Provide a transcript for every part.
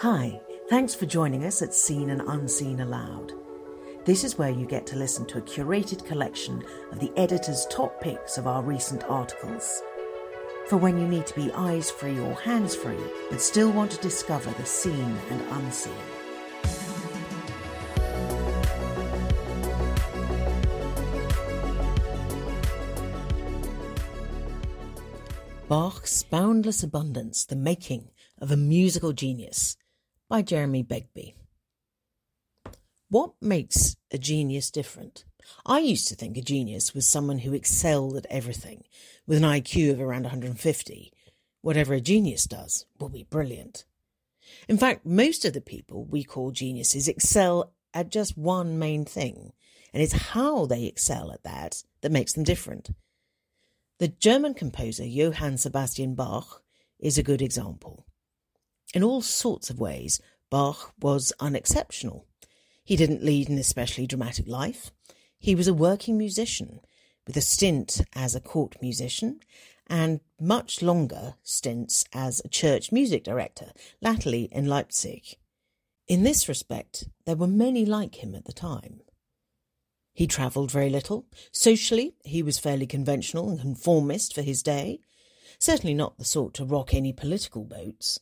Hi, thanks for joining us at Seen and Unseen Aloud. This is where you get to listen to a curated collection of the editor's top picks of our recent articles. For when you need to be eyes free or hands free, but still want to discover the seen and unseen. Bach's Boundless Abundance The Making of a Musical Genius by Jeremy Begbie. What makes a genius different? I used to think a genius was someone who excelled at everything with an IQ of around 150. Whatever a genius does will be brilliant. In fact, most of the people we call geniuses excel at just one main thing, and it's how they excel at that that makes them different. The German composer Johann Sebastian Bach is a good example. In all sorts of ways, Bach was unexceptional. He didn't lead an especially dramatic life. He was a working musician with a stint as a court musician and much longer stints as a church music director, latterly in Leipzig. In this respect, there were many like him at the time. He travelled very little. Socially, he was fairly conventional and conformist for his day, certainly not the sort to rock any political boats.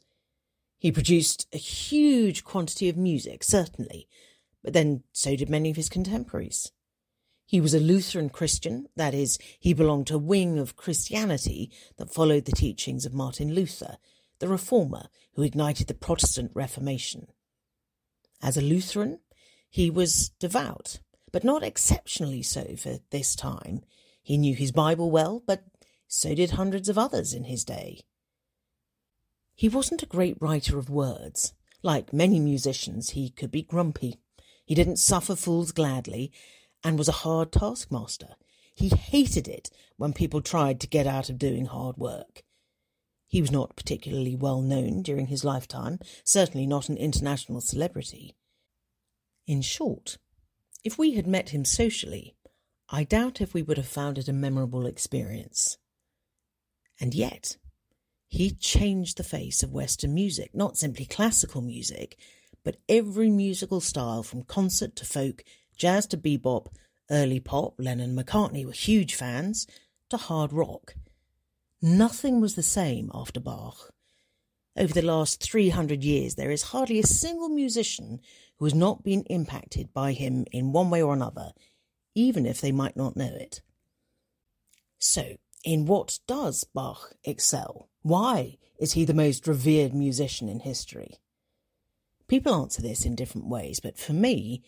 He produced a huge quantity of music, certainly, but then so did many of his contemporaries. He was a Lutheran Christian, that is, he belonged to a wing of Christianity that followed the teachings of Martin Luther, the reformer who ignited the Protestant Reformation. As a Lutheran, he was devout, but not exceptionally so for this time. He knew his Bible well, but so did hundreds of others in his day. He wasn't a great writer of words. Like many musicians, he could be grumpy. He didn't suffer fools gladly and was a hard taskmaster. He hated it when people tried to get out of doing hard work. He was not particularly well known during his lifetime, certainly not an international celebrity. In short, if we had met him socially, I doubt if we would have found it a memorable experience. And yet, he changed the face of Western music, not simply classical music, but every musical style from concert to folk, jazz to bebop, early pop, Lennon McCartney were huge fans, to hard rock. Nothing was the same after Bach. Over the last 300 years, there is hardly a single musician who has not been impacted by him in one way or another, even if they might not know it. So, in what does Bach excel? Why is he the most revered musician in history? People answer this in different ways, but for me,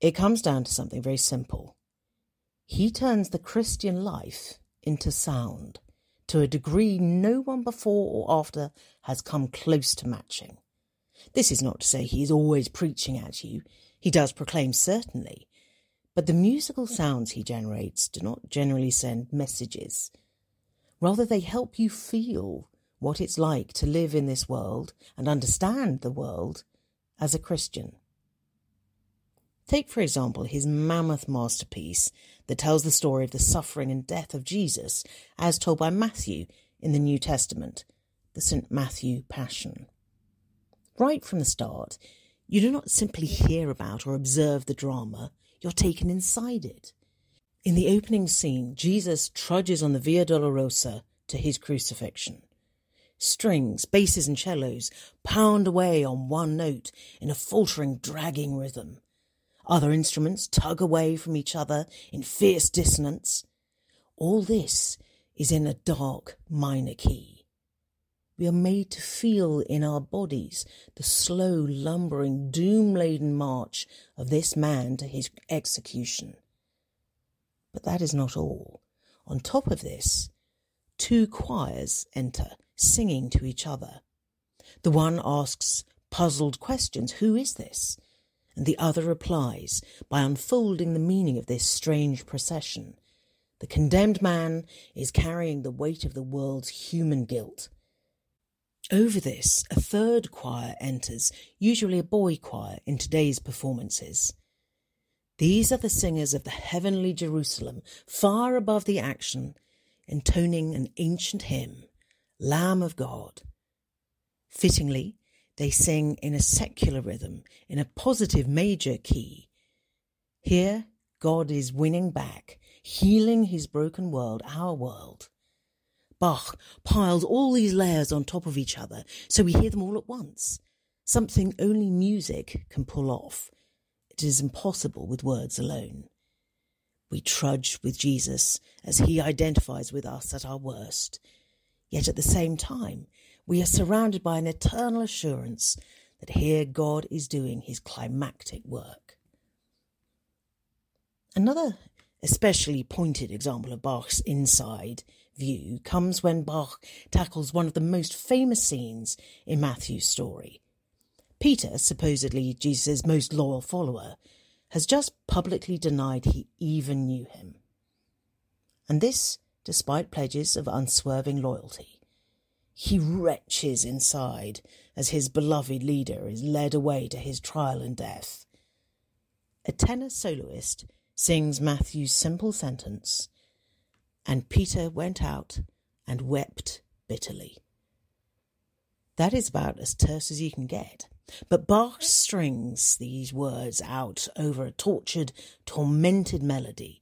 it comes down to something very simple. He turns the Christian life into sound to a degree no one before or after has come close to matching. This is not to say he is always preaching at you. He does proclaim, certainly. But the musical sounds he generates do not generally send messages. Rather, they help you feel what it's like to live in this world and understand the world as a Christian. Take, for example, his mammoth masterpiece that tells the story of the suffering and death of Jesus as told by Matthew in the New Testament, the St. Matthew Passion. Right from the start, you do not simply hear about or observe the drama, you're taken inside it. In the opening scene, Jesus trudges on the Via Dolorosa to his crucifixion. Strings, basses, and cellos pound away on one note in a faltering, dragging rhythm. Other instruments tug away from each other in fierce dissonance. All this is in a dark minor key. We are made to feel in our bodies the slow, lumbering, doom laden march of this man to his execution. But that is not all. On top of this, two choirs enter, singing to each other. The one asks puzzled questions Who is this? And the other replies by unfolding the meaning of this strange procession. The condemned man is carrying the weight of the world's human guilt over this, a third choir enters, usually a boy choir, in today's performances. These are the singers of the heavenly Jerusalem, far above the action, intoning an ancient hymn, Lamb of God. Fittingly, they sing in a secular rhythm, in a positive major key. Here, God is winning back, healing his broken world, our world. Bach piles all these layers on top of each other so we hear them all at once, something only music can pull off. It is impossible with words alone. We trudge with Jesus as he identifies with us at our worst. Yet at the same time, we are surrounded by an eternal assurance that here God is doing his climactic work. Another especially pointed example of Bach's inside view comes when Bach tackles one of the most famous scenes in Matthew's story. Peter, supposedly Jesus' most loyal follower, has just publicly denied he even knew him. And this despite pledges of unswerving loyalty. He retches inside as his beloved leader is led away to his trial and death. A tenor soloist sings Matthew's simple sentence, and Peter went out and wept bitterly. That is about as terse as you can get. But Bach strings these words out over a tortured, tormented melody,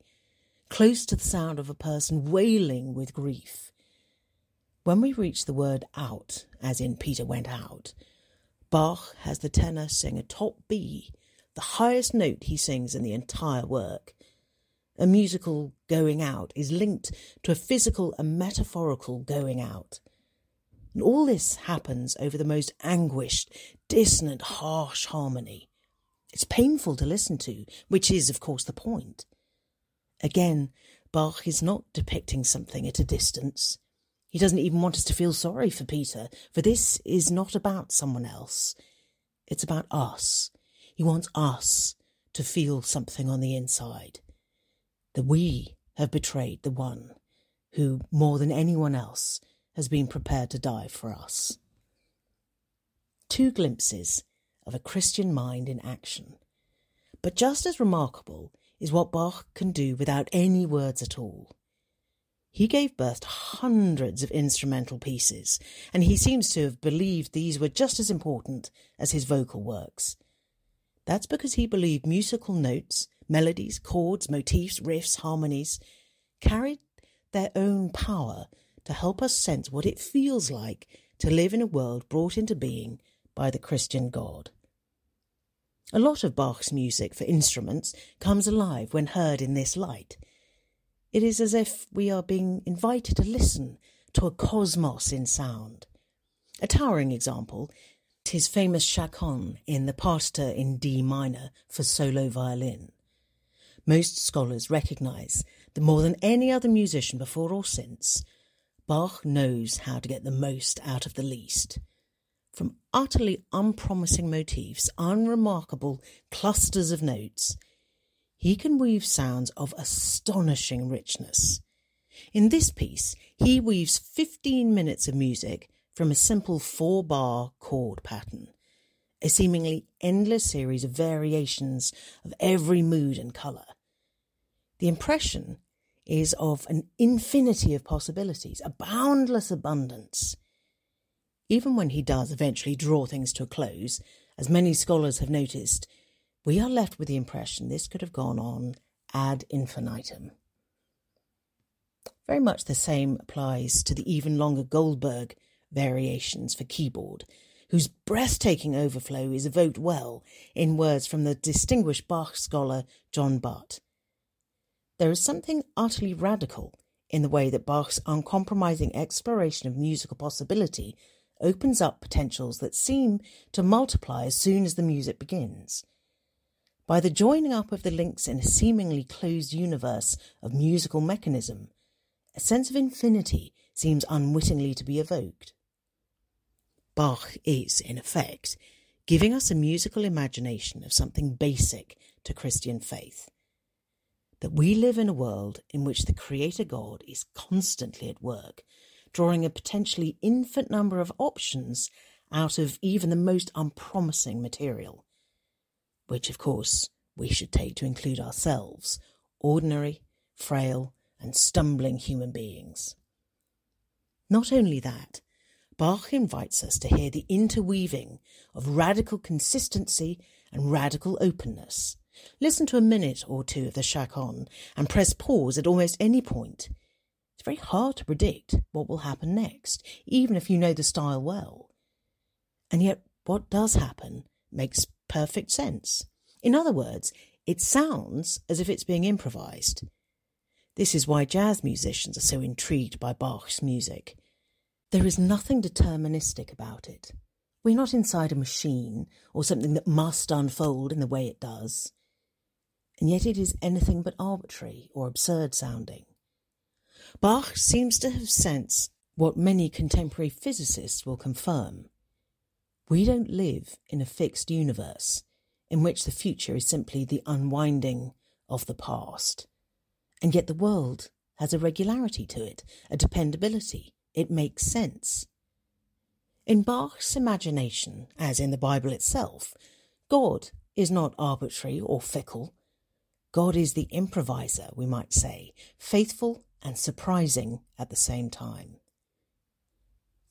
close to the sound of a person wailing with grief. When we reach the word out, as in Peter went out, Bach has the tenor sing a top B, the highest note he sings in the entire work. A musical going out is linked to a physical and metaphorical going out. And all this happens over the most anguished, dissonant, harsh harmony. It's painful to listen to, which is, of course, the point. Again, Bach is not depicting something at a distance. He doesn't even want us to feel sorry for Peter, for this is not about someone else. It's about us. He wants us to feel something on the inside. That we have betrayed the one who, more than anyone else, has been prepared to die for us. Two glimpses of a Christian mind in action. But just as remarkable is what Bach can do without any words at all. He gave birth to hundreds of instrumental pieces, and he seems to have believed these were just as important as his vocal works. That's because he believed musical notes, melodies, chords, motifs, riffs, harmonies carried their own power to help us sense what it feels like to live in a world brought into being by the Christian God. A lot of Bach's music for instruments comes alive when heard in this light. It is as if we are being invited to listen to a cosmos in sound. A towering example is his famous chaconne in the Partita in D minor for solo violin. Most scholars recognize that more than any other musician before or since, Bach knows how to get the most out of the least. From utterly unpromising motifs, unremarkable clusters of notes, he can weave sounds of astonishing richness. In this piece, he weaves 15 minutes of music from a simple four bar chord pattern, a seemingly endless series of variations of every mood and colour. The impression is of an infinity of possibilities, a boundless abundance. Even when he does eventually draw things to a close, as many scholars have noticed, we are left with the impression this could have gone on ad infinitum. Very much the same applies to the even longer Goldberg variations for keyboard, whose breathtaking overflow is evoked well in words from the distinguished Bach scholar John Butt. There is something utterly radical in the way that Bach's uncompromising exploration of musical possibility opens up potentials that seem to multiply as soon as the music begins. By the joining up of the links in a seemingly closed universe of musical mechanism, a sense of infinity seems unwittingly to be evoked. Bach is, in effect, giving us a musical imagination of something basic to Christian faith. That we live in a world in which the Creator God is constantly at work drawing a potentially infinite number of options out of even the most unpromising material, which, of course, we should take to include ourselves, ordinary, frail, and stumbling human beings. Not only that, Bach invites us to hear the interweaving of radical consistency and radical openness. Listen to a minute or two of the chaconne and press pause at almost any point. It's very hard to predict what will happen next, even if you know the style well. And yet, what does happen makes perfect sense. In other words, it sounds as if it's being improvised. This is why jazz musicians are so intrigued by Bach's music. There is nothing deterministic about it. We're not inside a machine or something that must unfold in the way it does. And yet it is anything but arbitrary or absurd sounding. Bach seems to have sensed what many contemporary physicists will confirm. We don't live in a fixed universe in which the future is simply the unwinding of the past. And yet the world has a regularity to it, a dependability. It makes sense. In Bach's imagination, as in the Bible itself, God is not arbitrary or fickle. God is the improviser, we might say, faithful and surprising at the same time.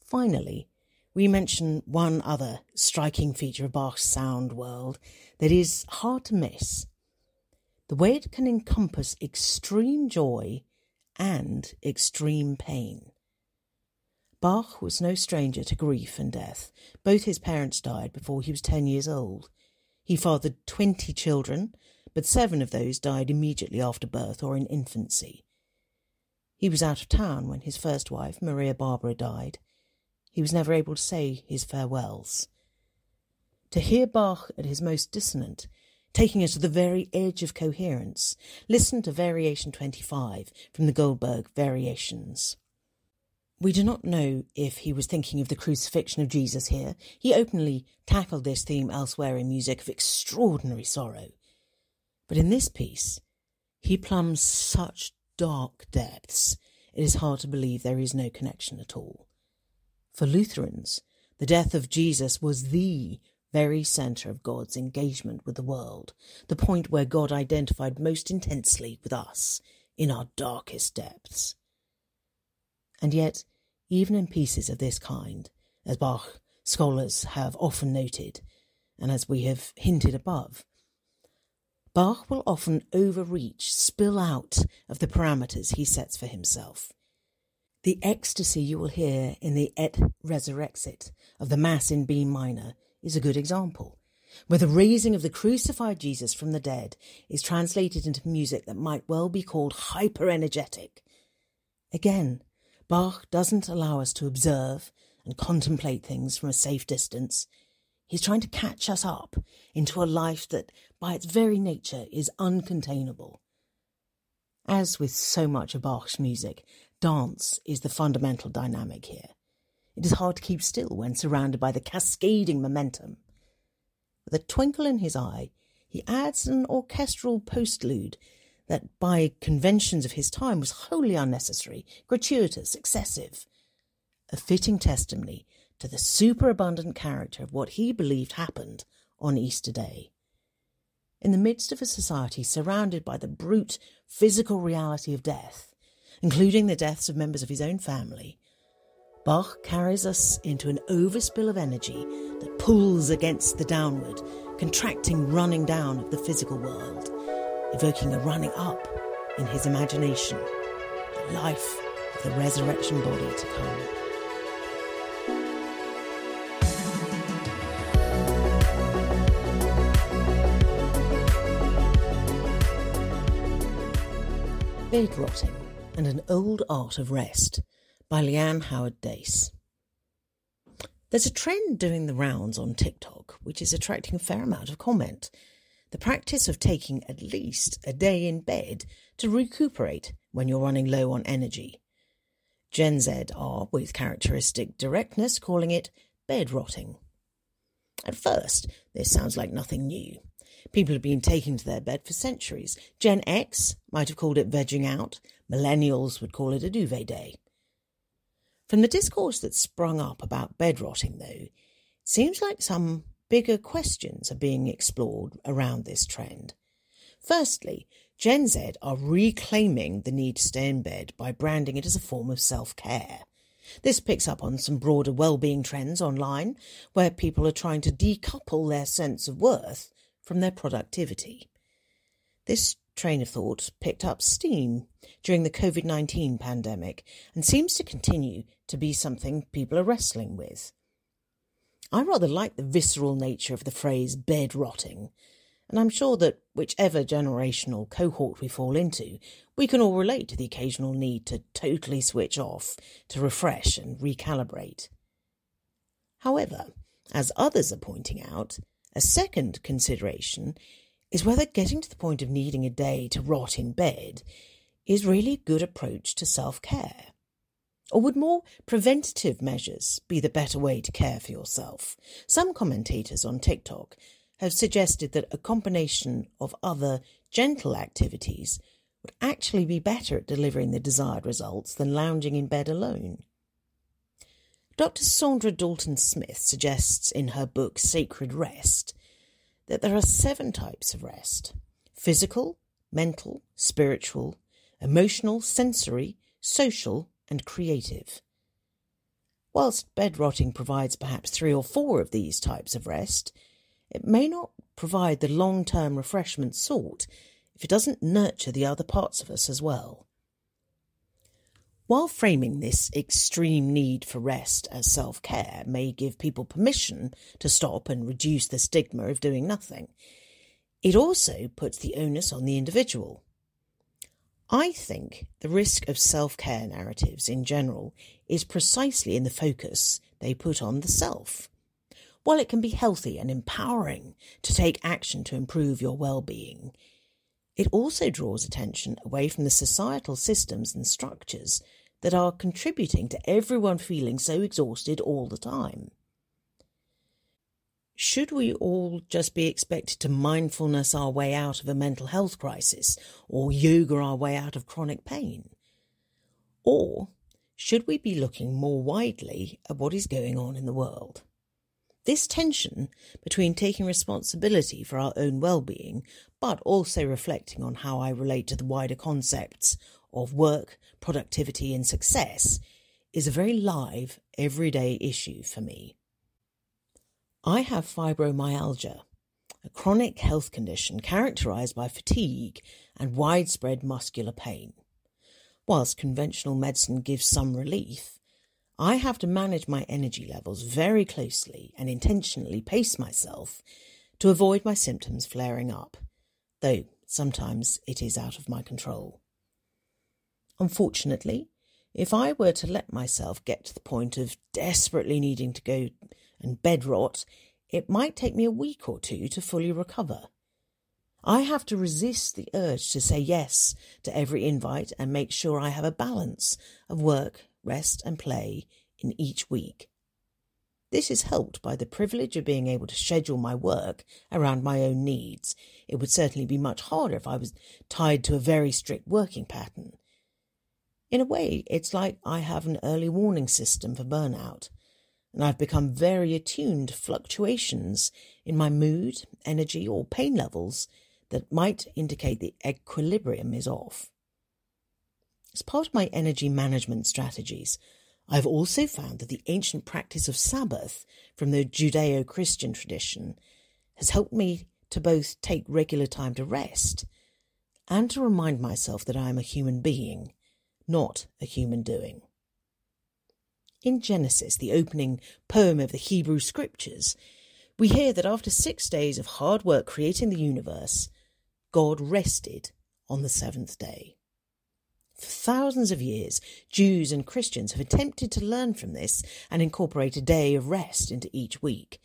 Finally, we mention one other striking feature of Bach's sound world that is hard to miss the way it can encompass extreme joy and extreme pain. Bach was no stranger to grief and death. Both his parents died before he was 10 years old. He fathered 20 children, but seven of those died immediately after birth or in infancy. He was out of town when his first wife, Maria Barbara, died. He was never able to say his farewells. To hear Bach at his most dissonant taking us to the very edge of coherence. Listen to Variation 25 from the Goldberg Variations. We do not know if he was thinking of the crucifixion of Jesus here. He openly tackled this theme elsewhere in music of extraordinary sorrow. But in this piece, he plumbs such dark depths, it is hard to believe there is no connection at all. For Lutherans, the death of Jesus was the very center of God's engagement with the world, the point where God identified most intensely with us in our darkest depths. And yet, even in pieces of this kind, as Bach scholars have often noted, and as we have hinted above, Bach will often overreach, spill out of the parameters he sets for himself. The ecstasy you will hear in the Et Resurrexit of the Mass in B minor is a good example, where the raising of the crucified Jesus from the dead is translated into music that might well be called hyper energetic. Again, Bach doesn't allow us to observe and contemplate things from a safe distance. He's trying to catch us up into a life that, by its very nature, is uncontainable. As with so much of Bach's music, dance is the fundamental dynamic here. It is hard to keep still when surrounded by the cascading momentum. With a twinkle in his eye, he adds an orchestral postlude that, by conventions of his time, was wholly unnecessary, gratuitous, excessive. A fitting testimony to the superabundant character of what he believed happened on Easter Day. In the midst of a society surrounded by the brute physical reality of death, including the deaths of members of his own family, Bach carries us into an overspill of energy that pulls against the downward, contracting running down of the physical world, evoking a running up in his imagination, the life of the resurrection body to come. Bed rotting and an old art of rest by Lianne Howard Dace. There's a trend doing the rounds on TikTok which is attracting a fair amount of comment. The practice of taking at least a day in bed to recuperate when you're running low on energy. Gen Z are, with characteristic directness, calling it bed rotting. At first, this sounds like nothing new. People have been taking to their bed for centuries. Gen X might have called it vegging out. Millennials would call it a duvet day. From the discourse that sprung up about bed rotting, though, it seems like some bigger questions are being explored around this trend. Firstly, Gen Z are reclaiming the need to stay in bed by branding it as a form of self care. This picks up on some broader well-being trends online where people are trying to decouple their sense of worth from their productivity. This train of thought picked up steam during the COVID 19 pandemic and seems to continue to be something people are wrestling with. I rather like the visceral nature of the phrase bed rotting, and I'm sure that whichever generational cohort we fall into, we can all relate to the occasional need to totally switch off, to refresh and recalibrate. However, as others are pointing out, a second consideration is whether getting to the point of needing a day to rot in bed is really a good approach to self care. Or would more preventative measures be the better way to care for yourself? Some commentators on TikTok have suggested that a combination of other gentle activities would actually be better at delivering the desired results than lounging in bed alone. Dr. Saundra Dalton Smith suggests in her book Sacred Rest that there are seven types of rest physical, mental, spiritual, emotional, sensory, social, and creative. Whilst bed rotting provides perhaps three or four of these types of rest, it may not provide the long term refreshment sought if it doesn't nurture the other parts of us as well. While framing this extreme need for rest as self care may give people permission to stop and reduce the stigma of doing nothing, it also puts the onus on the individual. I think the risk of self care narratives in general is precisely in the focus they put on the self. While it can be healthy and empowering to take action to improve your well being, it also draws attention away from the societal systems and structures that are contributing to everyone feeling so exhausted all the time. Should we all just be expected to mindfulness our way out of a mental health crisis or yoga our way out of chronic pain? Or should we be looking more widely at what is going on in the world? This tension between taking responsibility for our own well-being, but also reflecting on how I relate to the wider concepts of work, productivity, and success is a very live, everyday issue for me. I have fibromyalgia, a chronic health condition characterized by fatigue and widespread muscular pain. Whilst conventional medicine gives some relief, I have to manage my energy levels very closely and intentionally pace myself to avoid my symptoms flaring up, though sometimes it is out of my control. Unfortunately, if I were to let myself get to the point of desperately needing to go and bed rot, it might take me a week or two to fully recover. I have to resist the urge to say yes to every invite and make sure I have a balance of work, rest, and play in each week. This is helped by the privilege of being able to schedule my work around my own needs. It would certainly be much harder if I was tied to a very strict working pattern. In a way, it's like I have an early warning system for burnout, and I've become very attuned to fluctuations in my mood, energy, or pain levels that might indicate the equilibrium is off. As part of my energy management strategies, I've also found that the ancient practice of Sabbath from the Judeo Christian tradition has helped me to both take regular time to rest and to remind myself that I am a human being not a human doing. In Genesis, the opening poem of the Hebrew Scriptures, we hear that after six days of hard work creating the universe, God rested on the seventh day. For thousands of years, Jews and Christians have attempted to learn from this and incorporate a day of rest into each week.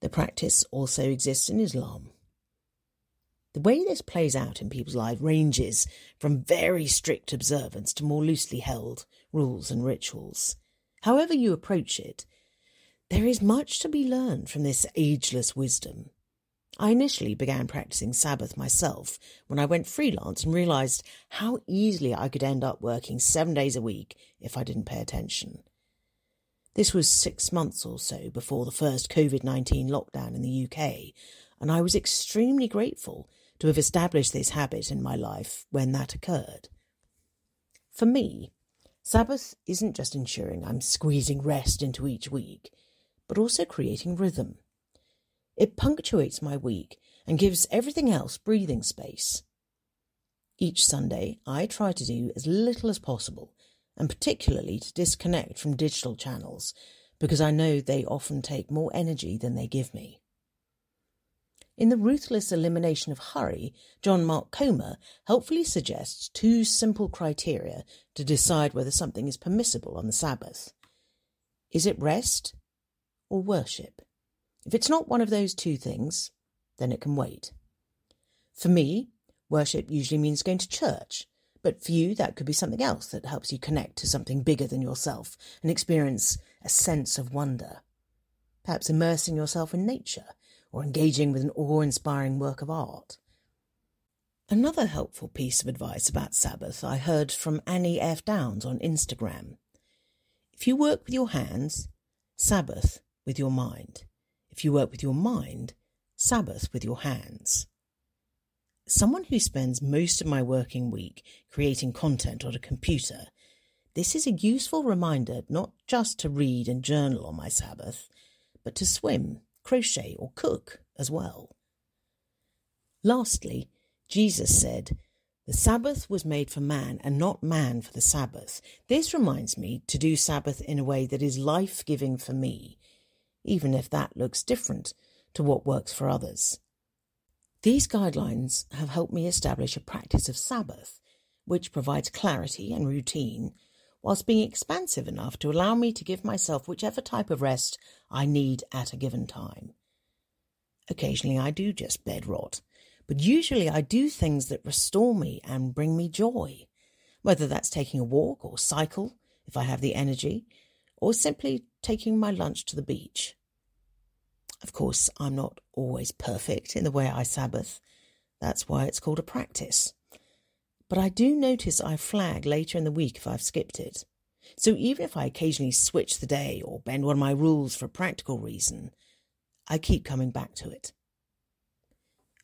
The practice also exists in Islam. The way this plays out in people's lives ranges from very strict observance to more loosely held rules and rituals. However, you approach it, there is much to be learned from this ageless wisdom. I initially began practicing Sabbath myself when I went freelance and realized how easily I could end up working seven days a week if I didn't pay attention. This was six months or so before the first COVID 19 lockdown in the UK, and I was extremely grateful to have established this habit in my life when that occurred. For me, Sabbath isn't just ensuring I'm squeezing rest into each week, but also creating rhythm. It punctuates my week and gives everything else breathing space. Each Sunday, I try to do as little as possible, and particularly to disconnect from digital channels, because I know they often take more energy than they give me. In The Ruthless Elimination of Hurry, John Mark Comer helpfully suggests two simple criteria to decide whether something is permissible on the Sabbath. Is it rest or worship? If it's not one of those two things, then it can wait. For me, worship usually means going to church, but for you, that could be something else that helps you connect to something bigger than yourself and experience a sense of wonder. Perhaps immersing yourself in nature or engaging with an awe inspiring work of art. Another helpful piece of advice about Sabbath I heard from Annie F. Downs on Instagram. If you work with your hands, Sabbath with your mind. If you work with your mind, Sabbath with your hands. Someone who spends most of my working week creating content on a computer, this is a useful reminder not just to read and journal on my Sabbath, but to swim, crochet, or cook as well. Lastly, Jesus said, The Sabbath was made for man and not man for the Sabbath. This reminds me to do Sabbath in a way that is life giving for me, even if that looks different to what works for others. These guidelines have helped me establish a practice of Sabbath, which provides clarity and routine whilst being expansive enough to allow me to give myself whichever type of rest I need at a given time. Occasionally I do just bed rot, but usually I do things that restore me and bring me joy, whether that's taking a walk or cycle if I have the energy, or simply taking my lunch to the beach. Of course, I'm not always perfect in the way I Sabbath. That's why it's called a practice but I do notice I flag later in the week if I've skipped it. So even if I occasionally switch the day or bend one of my rules for a practical reason, I keep coming back to it.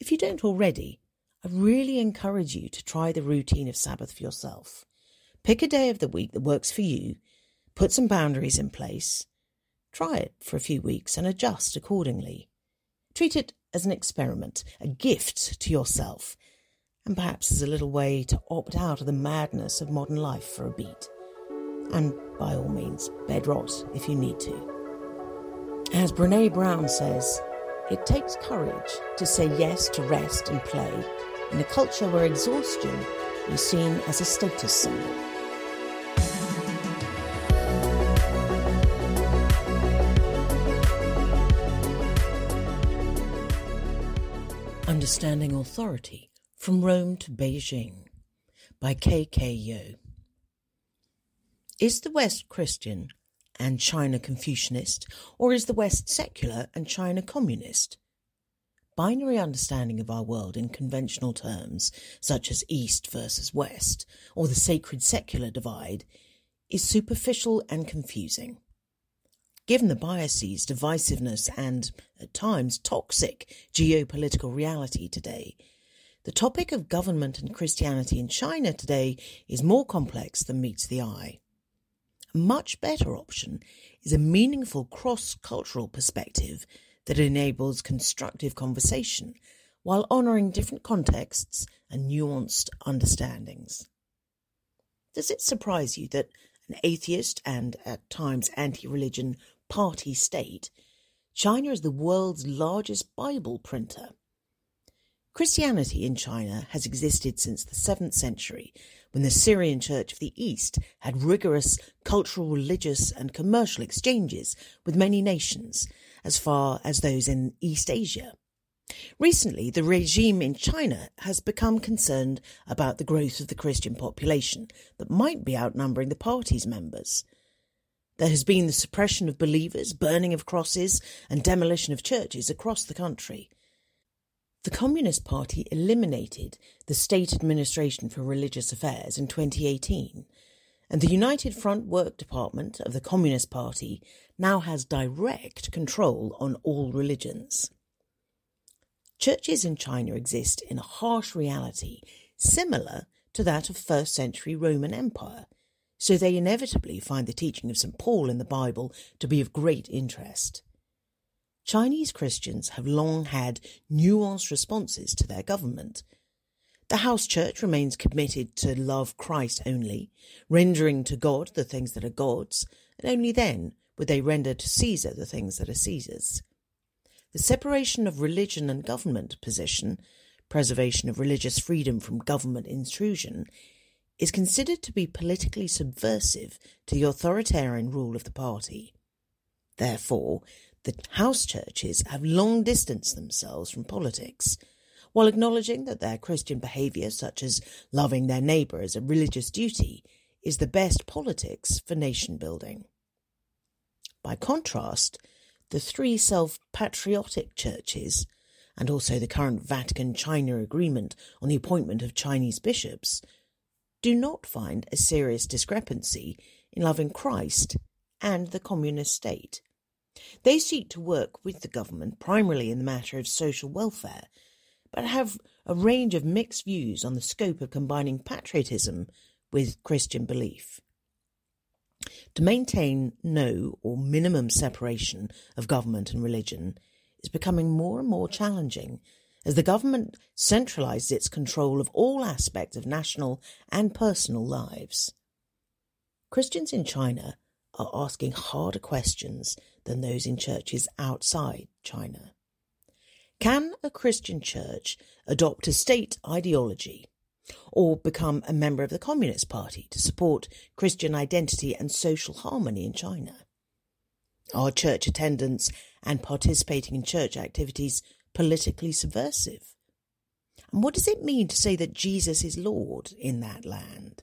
If you don't already, I really encourage you to try the routine of Sabbath for yourself. Pick a day of the week that works for you, put some boundaries in place, try it for a few weeks and adjust accordingly. Treat it as an experiment, a gift to yourself, and perhaps as a little way to opt out of the madness of modern life for a beat. And by all means, bed rot if you need to. As Brene Brown says, it takes courage to say yes to rest and play in a culture where exhaustion is seen as a status symbol. Understanding Authority from Rome to Beijing by K. K. Yeo. Is the West Christian and China Confucianist, or is the West secular and China communist? Binary understanding of our world in conventional terms, such as East versus West, or the sacred secular divide, is superficial and confusing. Given the biases, divisiveness, and, at times, toxic geopolitical reality today, the topic of government and Christianity in China today is more complex than meets the eye. A much better option is a meaningful cross cultural perspective that enables constructive conversation while honouring different contexts and nuanced understandings. Does it surprise you that an atheist and at times anti religion party state, China is the world's largest Bible printer? Christianity in China has existed since the 7th century, when the Syrian Church of the East had rigorous cultural, religious, and commercial exchanges with many nations, as far as those in East Asia. Recently, the regime in China has become concerned about the growth of the Christian population that might be outnumbering the party's members. There has been the suppression of believers, burning of crosses, and demolition of churches across the country. The Communist Party eliminated the State Administration for Religious Affairs in 2018, and the United Front Work Department of the Communist Party now has direct control on all religions. Churches in China exist in a harsh reality similar to that of first century Roman Empire, so they inevitably find the teaching of St. Paul in the Bible to be of great interest. Chinese Christians have long had nuanced responses to their government. The house church remains committed to love Christ only, rendering to God the things that are God's, and only then would they render to Caesar the things that are Caesar's. The separation of religion and government position, preservation of religious freedom from government intrusion, is considered to be politically subversive to the authoritarian rule of the party. Therefore, the house churches have long distanced themselves from politics, while acknowledging that their Christian behaviour, such as loving their neighbour as a religious duty, is the best politics for nation building. By contrast, the three self patriotic churches, and also the current Vatican China agreement on the appointment of Chinese bishops, do not find a serious discrepancy in loving Christ and the communist state. They seek to work with the government primarily in the matter of social welfare, but have a range of mixed views on the scope of combining patriotism with Christian belief. To maintain no or minimum separation of government and religion is becoming more and more challenging as the government centralizes its control of all aspects of national and personal lives. Christians in China are asking harder questions than those in churches outside China. Can a Christian church adopt a state ideology or become a member of the Communist Party to support Christian identity and social harmony in China? Are church attendance and participating in church activities politically subversive? And what does it mean to say that Jesus is Lord in that land?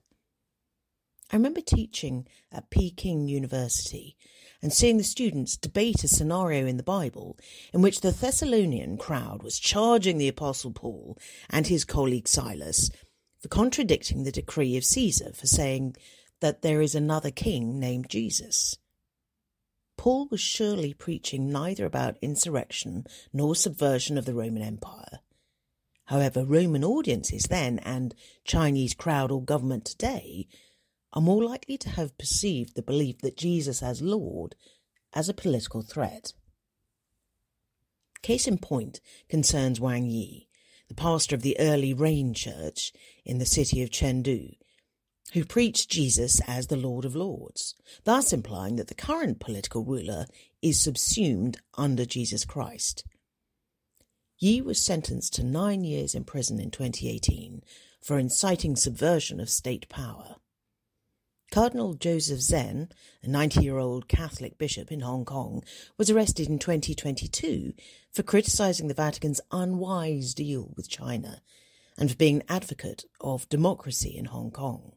I remember teaching at Peking University and seeing the students debate a scenario in the Bible in which the Thessalonian crowd was charging the Apostle Paul and his colleague Silas for contradicting the decree of Caesar for saying that there is another king named Jesus. Paul was surely preaching neither about insurrection nor subversion of the Roman Empire. However, Roman audiences then and Chinese crowd or government today are more likely to have perceived the belief that Jesus as Lord as a political threat. Case in point concerns Wang Yi, the pastor of the early Rain Church in the city of Chengdu, who preached Jesus as the Lord of Lords, thus implying that the current political ruler is subsumed under Jesus Christ. Yi was sentenced to nine years in prison in 2018 for inciting subversion of state power. Cardinal Joseph Zen, a 90 year old Catholic bishop in Hong Kong, was arrested in 2022 for criticizing the Vatican's unwise deal with China and for being an advocate of democracy in Hong Kong.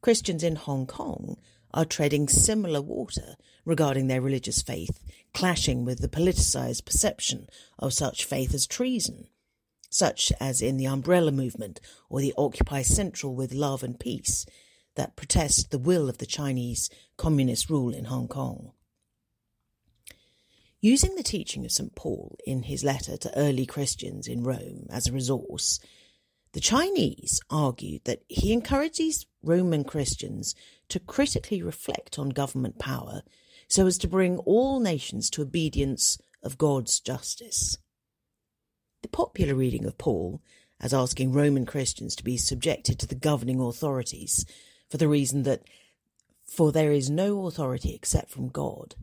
Christians in Hong Kong are treading similar water regarding their religious faith, clashing with the politicized perception of such faith as treason, such as in the Umbrella Movement or the Occupy Central with Love and Peace, that protest the will of the Chinese communist rule in Hong Kong. Using the teaching of St. Paul in his letter to early Christians in Rome as a resource, the Chinese argued that he encourages Roman Christians to critically reflect on government power so as to bring all nations to obedience of God's justice. The popular reading of Paul as asking Roman Christians to be subjected to the governing authorities for the reason that for there is no authority except from God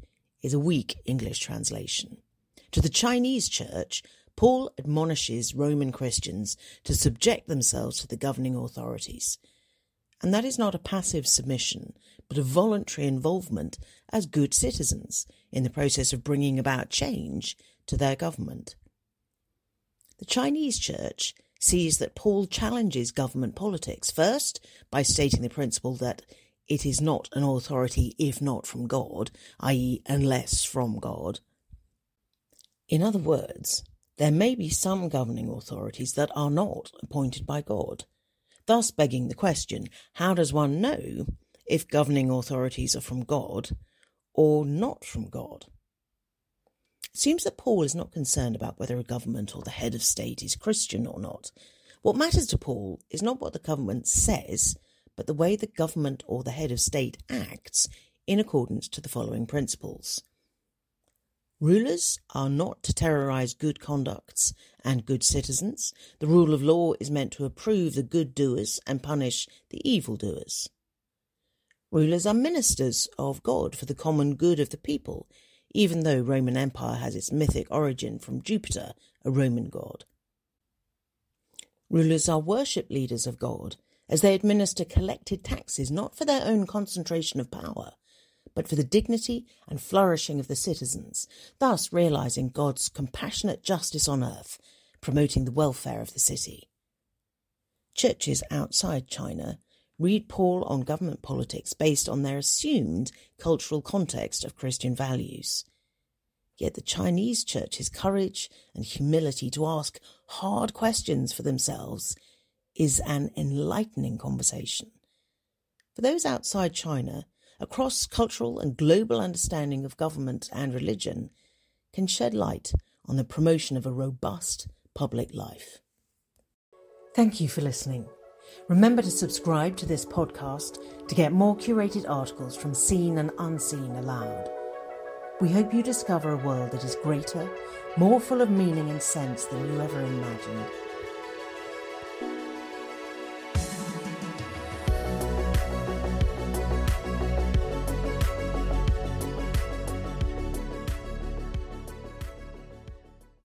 is a weak English translation. To the Chinese church, Paul admonishes Roman Christians to subject themselves to the governing authorities. And that is not a passive submission, but a voluntary involvement as good citizens in the process of bringing about change to their government. The Chinese church sees that Paul challenges government politics, first by stating the principle that it is not an authority if not from God, i.e., unless from God. In other words, there may be some governing authorities that are not appointed by God, thus begging the question how does one know if governing authorities are from God or not from God? Seems that Paul is not concerned about whether a government or the head of state is Christian or not. What matters to Paul is not what the government says, but the way the government or the head of state acts in accordance to the following principles. Rulers are not to terrorize good conducts and good citizens. The rule of law is meant to approve the good doers and punish the evil doers. Rulers are ministers of God for the common good of the people, even though Roman Empire has its mythic origin from Jupiter, a Roman god. Rulers are worship leaders of God, as they administer collected taxes not for their own concentration of power, but for the dignity and flourishing of the citizens, thus realizing God's compassionate justice on earth, promoting the welfare of the city. Churches outside China read Paul on government politics based on their assumed cultural context of Christian values. Yet the Chinese church's courage and humility to ask hard questions for themselves is an enlightening conversation. For those outside China, a cross cultural and global understanding of government and religion can shed light on the promotion of a robust public life. Thank you for listening. Remember to subscribe to this podcast to get more curated articles from Seen and Unseen aloud. We hope you discover a world that is greater, more full of meaning and sense than you ever imagined